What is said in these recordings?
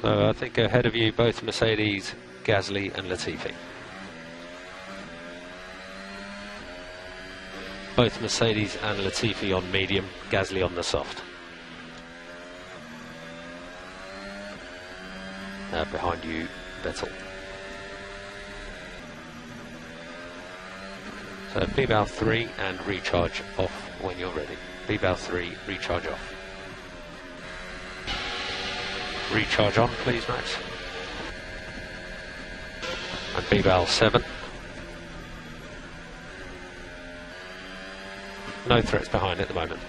So I think ahead of you, both Mercedes, Gasly and Latifi. Both Mercedes and Latifi on medium, Gasly on the soft. Uh, behind you, Vettel. So B-Bal 3 and recharge off when you're ready. B-Bal 3, recharge off. Recharge on, please, Max. And B-Bal 7. No threats behind at the moment.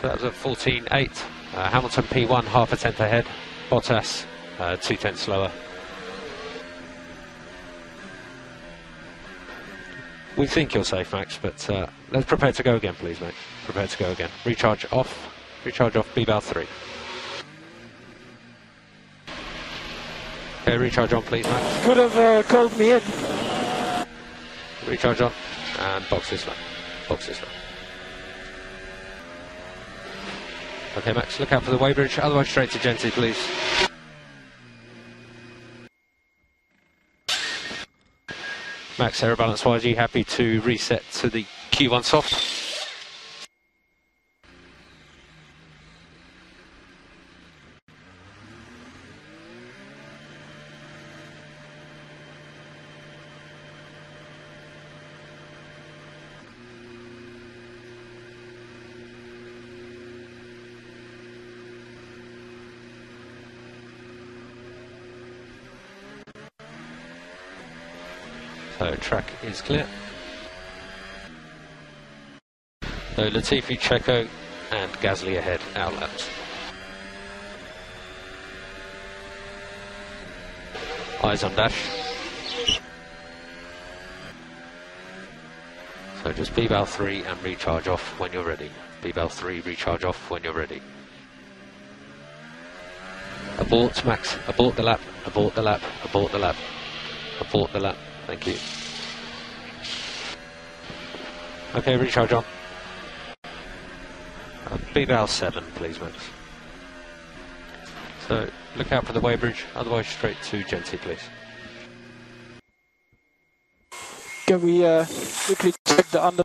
So that was at 14.8. Uh, Hamilton P1, half a tenth ahead. Bottas, uh, two tenths slower. We think you're safe, Max, but uh, let's prepare to go again, please, mate. Prepare to go again. Recharge off. Recharge off. B-Bal 3. Okay, recharge on, please, Max. Could have uh, called me in. Recharge on. And box this way. Box this way. Okay, Max, look out for the weighbridge. Otherwise, straight to Genty, please. Max, air balance wise, are you happy to reset to the Q1 soft? So track is clear. So Latifi, Checo and Gasly ahead, our laps. Eyes on dash. So just B-Bal 3 and recharge off when you're ready. B-Bal 3, recharge off when you're ready. Abort, Max. Abort the lap. Abort the lap. Abort the lap. Abort the lap. Thank you. Okay, recharge on. Uh, B-Bal 7, please, Max. So, look out for the weighbridge, otherwise straight to Genty, please. Can we uh, quickly check the under